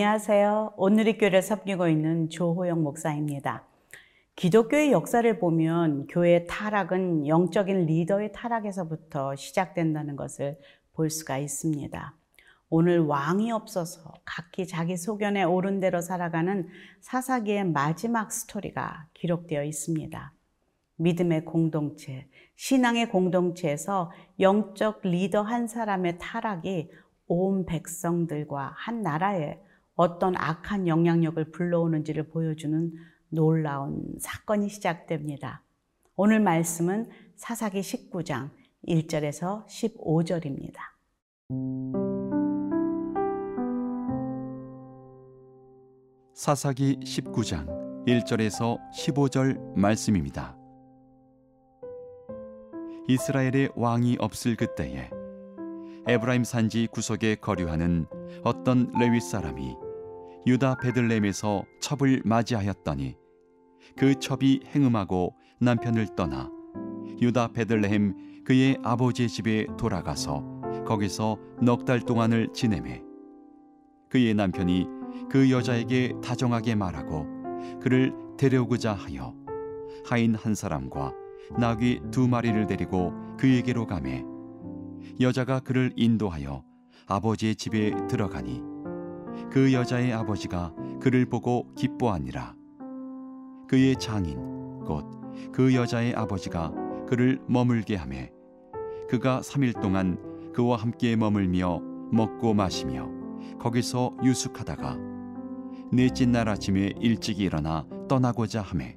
안녕하세요. 오늘의 교회를 섬기고 있는 조호영 목사입니다. 기독교의 역사를 보면 교회의 타락은 영적인 리더의 타락에서부터 시작된다는 것을 볼 수가 있습니다. 오늘 왕이 없어서 각기 자기 소견에 오른 대로 살아가는 사사기의 마지막 스토리가 기록되어 있습니다. 믿음의 공동체, 신앙의 공동체에서 영적 리더 한 사람의 타락이 온 백성들과 한 나라에 어떤 악한 영향력을 불러오는지를 보여주는 놀라운 사건이 시작됩니다. 오늘 말씀은 사사기 19장 1절에서 15절입니다. 사사기 19장 1절에서 15절 말씀입니다. 이스라엘의 왕이 없을 그때에 에브라임 산지 구석에 거류하는 어떤 레위 사람이 유다 베들렘에서 첩을 맞이하였더니 그 첩이 행음하고 남편을 떠나 유다 베들레헴 그의 아버지의 집에 돌아가서 거기서 넉 달 동안을 지내매 그의 남편이 그 여자에게 다정하게 말하고 그를 데려오고자 하여 하인 한 사람과 나귀 두 마리를 데리고 그에게로 가매 여자가 그를 인도하여 아버지의 집에 들어가니 그 여자의 아버지가 그를 보고 기뻐하니라. 그의 장인 곧 그 여자의 아버지가 그를 머물게 하매 그가 3일 동안 그와 함께 머물며 먹고 마시며 거기서 유숙하다가 넷째 날 아침에 일찍 일어나 떠나고자 하매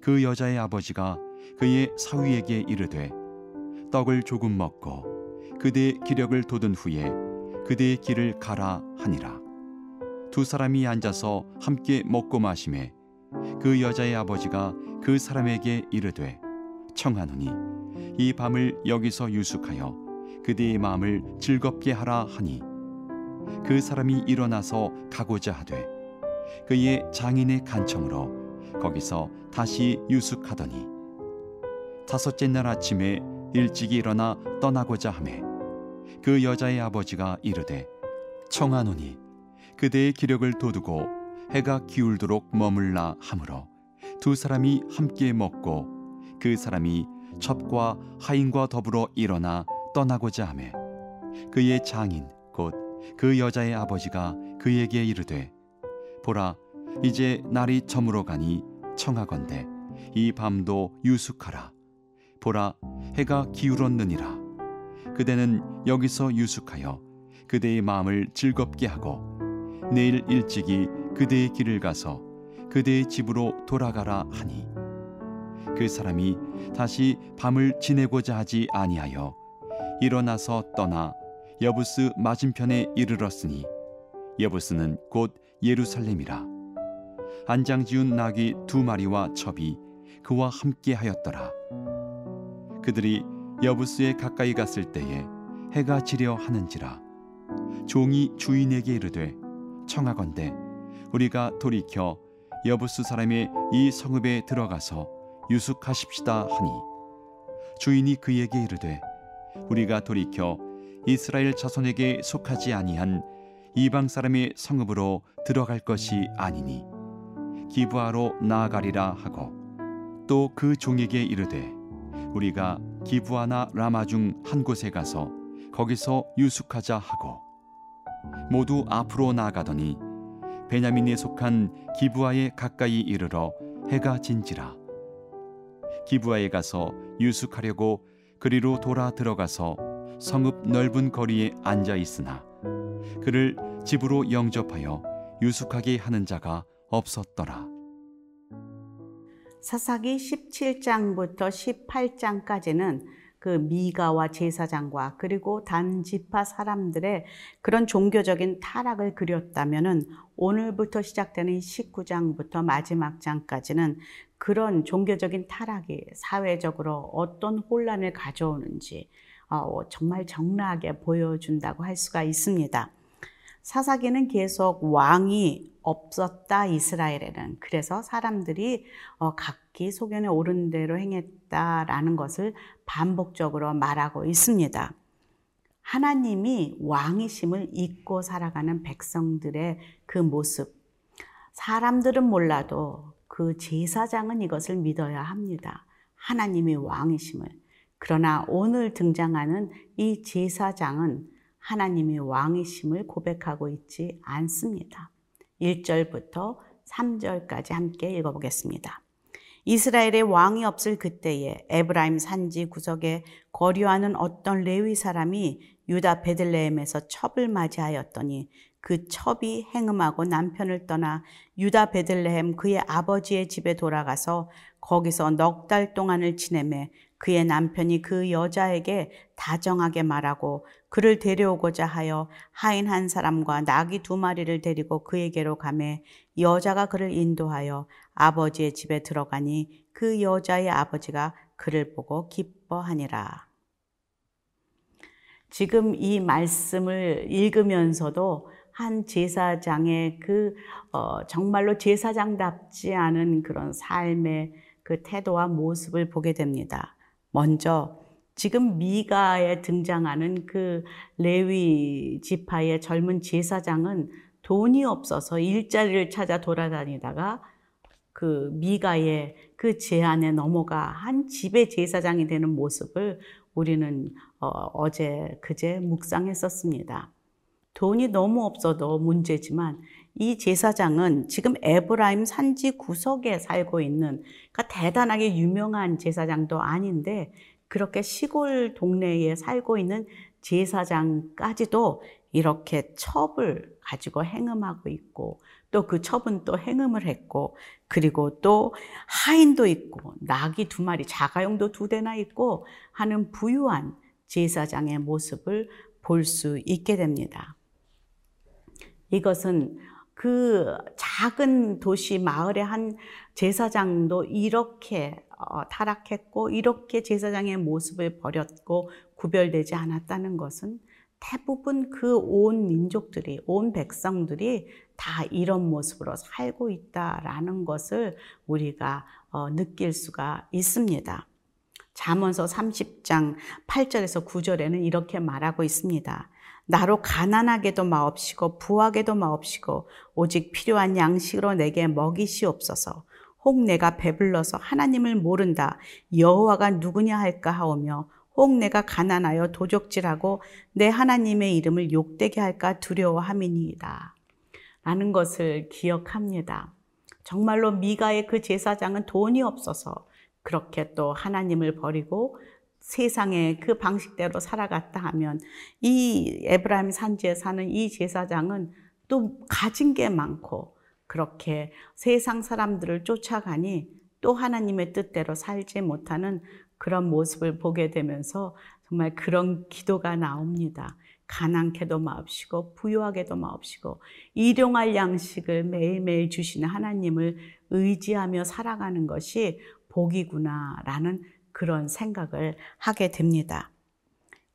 그 여자의 아버지가 그의 사위에게 이르되 떡을 조금 먹고 그대의 기력을 돋은 후에 그대의 길을 가라 하니라. 두 사람이 앉아서 함께 먹고 마심에 그 여자의 아버지가 그 사람에게 이르되 청하노니 이 밤을 여기서 유숙하여 그대의 마음을 즐겁게 하라 하니. 그 사람이 일어나서 가고자 하되 그의 장인의 간청으로 거기서 다시 유숙하더니. 다섯째 날 아침에 일찍이 일어나 떠나고자 하매 그 여자의 아버지가 이르되 청하노니 그대의 기력을 돋우고 해가 기울도록 머물라 하므로 두 사람이 함께 먹고 그 사람이 첩과 하인과 더불어 일어나 떠나고자 하매 그의 장인 곧 그 여자의 아버지가 그에게 이르되 보라 이제 날이 저물어 가니 청하건대 이 밤도 유숙하라. 보라 해가 기울었느니라. 그대는 여기서 유숙하여 그대의 마음을 즐겁게 하고 내일 일찍이 그대의 길을 가서 그대의 집으로 돌아가라 하니 그 사람이 다시 밤을 지내고자 하지 아니하여 일어나서 떠나 여부스 맞은편에 이르렀으니 여부스는 곧 예루살렘이라. 안장 지운 나귀 두 마리와 첩이 그와 함께 하였더라. 그들이 여부스에 가까이 갔을 때에 해가 지려 하는지라 종이 주인에게 이르되 청하건대 우리가 돌이켜 여부스 사람의 이 성읍에 들어가서 유숙하십시다 하니 주인이 그에게 이르되 우리가 돌이켜 이스라엘 자손에게 속하지 아니한 이방 사람의 성읍으로 들어갈 것이 아니니 기부하러 나아가리라 하고 또 그 종에게 이르되 우리가 기부하나 라마 중 한 곳에 가서 거기서 유숙하자 하고 모두 앞으로 나아가더니 베냐민에 속한 기부아에 가까이 이르러 해가 진지라 기부아에 가서 유숙하려고 그리로 돌아 들어가서 성읍 넓은 거리에 앉아 있으나 그를 집으로 영접하여 유숙하게 하는 자가 없었더라. 사사기 17장부터 18장까지는 그 미가와 제사장과 그리고 단지파 사람들의 그런 종교적인 타락을 그렸다면은 오늘부터 시작되는 19장부터 마지막 장까지는 그런 종교적인 타락이 사회적으로 어떤 혼란을 가져오는지 어, 정말 적나하게 보여준다고 할 수가 있습니다. 사사기는 계속 왕이 없었다 이스라엘에는 그래서 사람들이 어, 각기 소견에 오른 대로 행했다라는 것을 반복적으로 말하고 있습니다. 하나님이 왕이심을 잊고 살아가는 백성들의 그 모습. 사람들은 몰라도 그 제사장은 이것을 믿어야 합니다. 하나님이 왕이심을. 그러나 오늘 등장하는 이 제사장은 하나님이 왕이심을 고백하고 있지 않습니다. 1절부터 3절까지 함께 읽어보겠습니다. 이스라엘의 왕이 없을 그때에 에브라임 산지 구석에 거류하는 어떤 레위 사람이 유다 베들레헴에서 첩을 맞이하였더니 그 첩이 행음하고 남편을 떠나 유다 베들레헴 그의 아버지의 집에 돌아가서 거기서 넉 달 동안을 지내매 그의 남편이 그 여자에게 다정하게 말하고 그를 데려오고자 하여 하인 한 사람과 나귀 두 마리를 데리고 그에게로 가매 여자가 그를 인도하여 아버지의 집에 들어가니 그 여자의 아버지가 그를 보고 기뻐하니라. 지금 이 말씀을 읽으면서도 한 제사장의 그 어, 정말로 제사장답지 않은 그런 삶의 그 태도와 모습을 보게 됩니다. 먼저 지금 미가에 등장하는 그 레위 지파의 젊은 제사장은 돈이 없어서 일자리를 찾아 돌아다니다가 그 미가의 그 제안에 넘어가 한 집의 제사장이 되는 모습을 우리는 어, 제 그제 묵상했었습니다. 돈이 너무 없어도 문제지만 이 제사장은 지금 에브라임 산지 구석에 살고 있는 그러니까 대단하게 유명한 제사장도 아닌데 그렇게 시골 동네에 살고 있는 제사장까지도 이렇게 첩을 가지고 행음하고 있고 또 그 첩은 또 행음을 했고 그리고 또 하인도 있고 낙이 두 마리 자가용도 두 대나 있고 하는 부유한 제사장의 모습을 볼 수 있게 됩니다. 이것은 그 작은 도시 마을의 한 제사장도 이렇게 어, 타락했고 이렇게 제사장의 모습을 버렸고 구별되지 않았다는 것은 대부분 그 온 민족들이 온 백성들이 다 이런 모습으로 살고 있다라는 것을 우리가 어, 느낄 수가 있습니다. 잠언서 30장 8절에서 9절에는 이렇게 말하고 있습니다. 나로 가난하게도 마옵시고 부하게도 마옵시고 오직 필요한 양식으로 내게 먹이시옵소서. 혹 내가 배불러서 하나님을 모른다. 여호와가 누구냐 할까 하오며 혹 내가 가난하여 도적질하고 내 하나님의 이름을 욕되게 할까 두려워함이니이다. 라는 것을 기억합니다. 정말로 미가의 그 제사장은 돈이 없어서 그렇게 또 하나님을 버리고 세상의 그 방식대로 살아갔다 하면 이 에브라임 산지에 사는 이 제사장은 또 가진 게 많고 그렇게 세상 사람들을 쫓아가니 또 하나님의 뜻대로 살지 못하는 그런 모습을 보게 되면서 정말 그런 기도가 나옵니다. 가난케도 마옵시고 부유하게도 마옵시고 일용할 양식을 매일매일 주시는 하나님을 의지하며 살아가는 것이 복이구나라는 그런 생각을 하게 됩니다.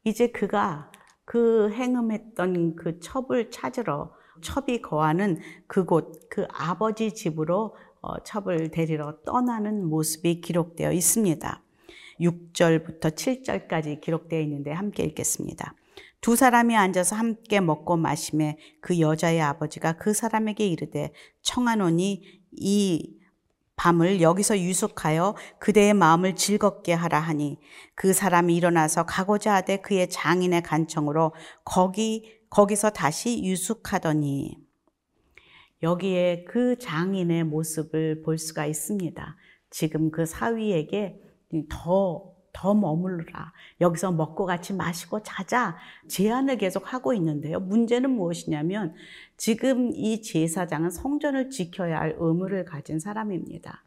이제 그가 그 행음했던 그 첩을 찾으러 첩이 거하는 그곳, 그 아버지 집으로 어, 첩을 데리러 떠나는 모습이 기록되어 있습니다. 6절부터 7절까지 기록되어 있는데 함께 읽겠습니다. 두 사람이 앉아서 함께 먹고 마심에 그 여자의 아버지가 그 사람에게 이르되 청하노니 이 밤을 여기서 유숙하여 그대의 마음을 즐겁게 하라 하니 그 사람이 일어나서 가고자 하되 그의 장인의 간청으로 거기 거기서 다시 유숙하더니 여기에 그 장인의 모습을 볼 수가 있습니다. 지금 그 사위에게 더, 더 머물러라. 여기서 먹고 같이 마시고 자자. 제안을 계속 하고 있는데요. 문제는 무엇이냐면 지금 이 제사장은 성전을 지켜야 할 의무를 가진 사람입니다.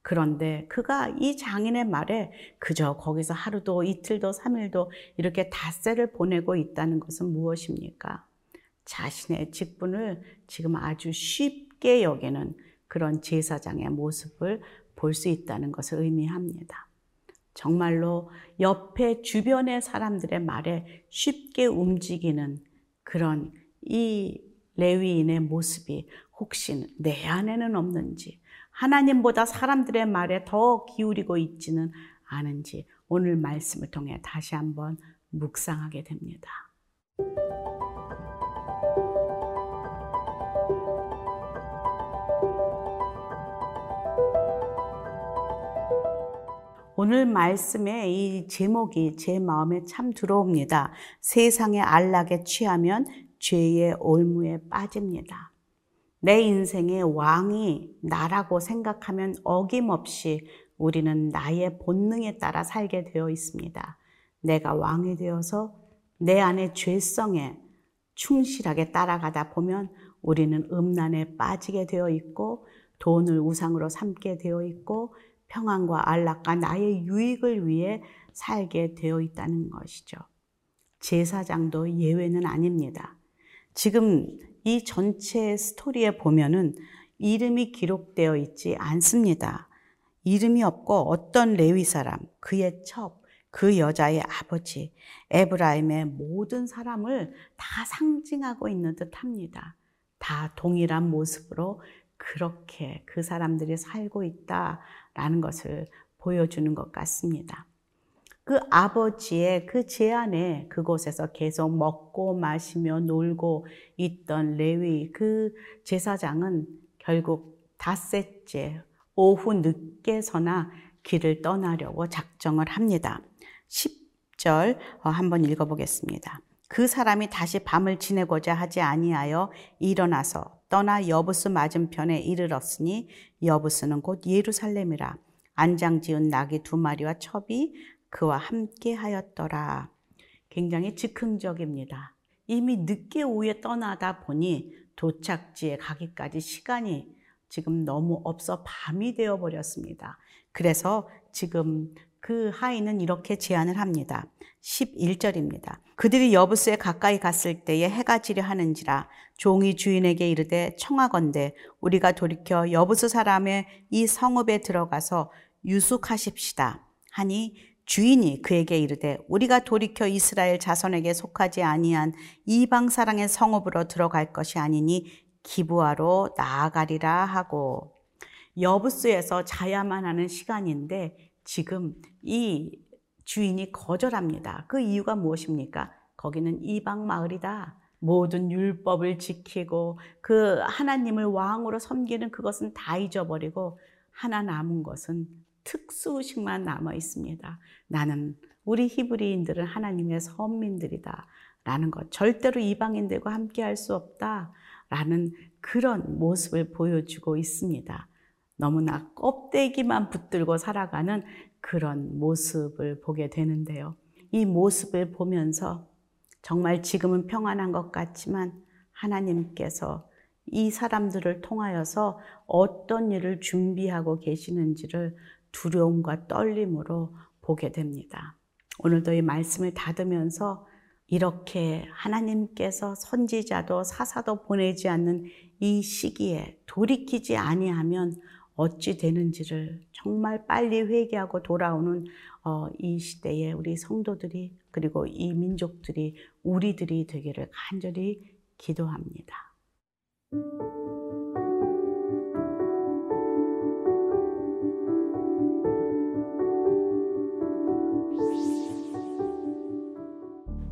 그런데 그가 이 장인의 말에 그저 거기서 하루도 이틀도 삼일도 이렇게 닷새를 보내고 있다는 것은 무엇입니까? 자신의 직분을 지금 아주 쉽게 여기는 그런 제사장의 모습을 볼 수 있다는 것을 의미합니다. 정말로 옆에 주변의 사람들의 말에 쉽게 움직이는 그런 이 레위인의 모습이 혹시 내 안에는 없는지 하나님보다 사람들의 말에 더 기울이고 있지는 않은지 오늘 말씀을 통해 다시 한번 묵상하게 됩니다. 오늘 말씀의 이 제목이 제 마음에 참 들어옵니다. 세상의 안락에 취하면 죄의 올무에 빠집니다. 내 인생의 왕이 나라고 생각하면 어김없이 우리는 나의 본능에 따라 살게 되어 있습니다. 내가 왕이 되어서 내 안의 죄성에 충실하게 따라가다 보면 우리는 음란에 빠지게 되어 있고 돈을 우상으로 삼게 되어 있고 평안과 안락과 나의 유익을 위해 살게 되어 있다는 것이죠. 제사장도 예외는 아닙니다. 지금 이 전체 스토리에 보면은 이름이 기록되어 있지 않습니다. 이름이 없고 어떤 레위 사람, 그의 첩, 그 여자의 아버지, 에브라임의 모든 사람을 다 상징하고 있는 듯 합니다. 다 동일한 모습으로 그렇게 그 사람들이 살고 있다 라는 것을 보여주는 것 같습니다. 그 아버지의 그 제안에 그곳에서 계속 먹고 마시며 놀고 있던 레위 그 제사장은 결국 닷새째 오후 늦게서나 길을 떠나려고 작정을 합니다. 10절 어, 한번 읽어보겠습니다. 그 사람이 다시 밤을 지내고자 하지 아니하여 일어나서 떠나 여부스 맞은편에 이르렀으니 여부스는 곧 예루살렘이라 안장 지은 낙이 두 마리와 첩이 그와 함께 하였더라. 굉장히 즉흥적입니다. 이미 늦게 오후에 떠나다 보니 도착지에 가기까지 시간이 지금 너무 없어 밤이 되어 버렸습니다. 그래서 지금 그 하인은 이렇게 제안을 합니다. 11절입니다. 그들이 여부스에 가까이 갔을 때에 해가 지려 하는지라 종이 주인에게 이르되 청하건대 우리가 돌이켜 여부스 사람의 이 성읍에 들어가서 유숙하십시다 하니 주인이 그에게 이르되 우리가 돌이켜 이스라엘 자손에게 속하지 아니한 이방 사랑의 성읍으로 들어갈 것이 아니니 기부하러 나아가리라 하고 여부스에서 자야만 하는 시간인데 지금 이 주인이 거절합니다. 그 이유가 무엇입니까? 거기는 이방 마을이다. 모든 율법을 지키고 그 하나님을 왕으로 섬기는 그것은 다 잊어버리고 하나 남은 것은 특수식만 남아 있습니다. 나는 우리 히브리인들은 하나님의 선민들이다. 라는 것. 절대로 이방인들과 함께 할 수 없다. 라는 그런 모습을 보여주고 있습니다. 너무나 껍데기만 붙들고 살아가는 그런 모습을 보게 되는데요. 이 모습을 보면서 정말 지금은 평안한 것 같지만 하나님께서 이 사람들을 통하여서 어떤 일을 준비하고 계시는지를 두려움과 떨림으로 보게 됩니다. 오늘도 이 말씀을 닫으면서 이렇게 하나님께서 선지자도 사사도 보내지 않는 이 시기에 돌이키지 아니하면 어찌 되는지를 정말 빨리 회개하고 돌아오는 어, 이 시대에 우리 성도들이 그리고 이 민족들이 우리들이 되기를 간절히 기도합니다.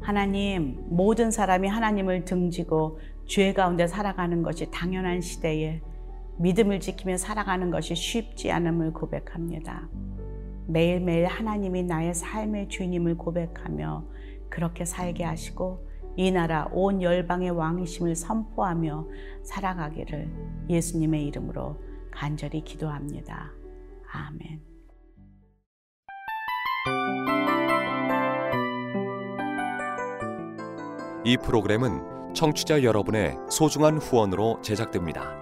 하나님, 모든 사람이 하나님을 등지고 죄 가운데 살아가는 것이 당연한 시대에 믿음을 지키며 살아가는 것이 쉽지 않음을 고백합니다. 매일매일 하나님이 나의 삶의 주님을 고백하며 그렇게 살게 하시고 이 나라 온 열방의 왕이심을 선포하며 살아가기를 예수님의 이름으로 간절히 기도합니다. 아멘. 이 프로그램은 청취자 여러분의 소중한 후원으로 제작됩니다.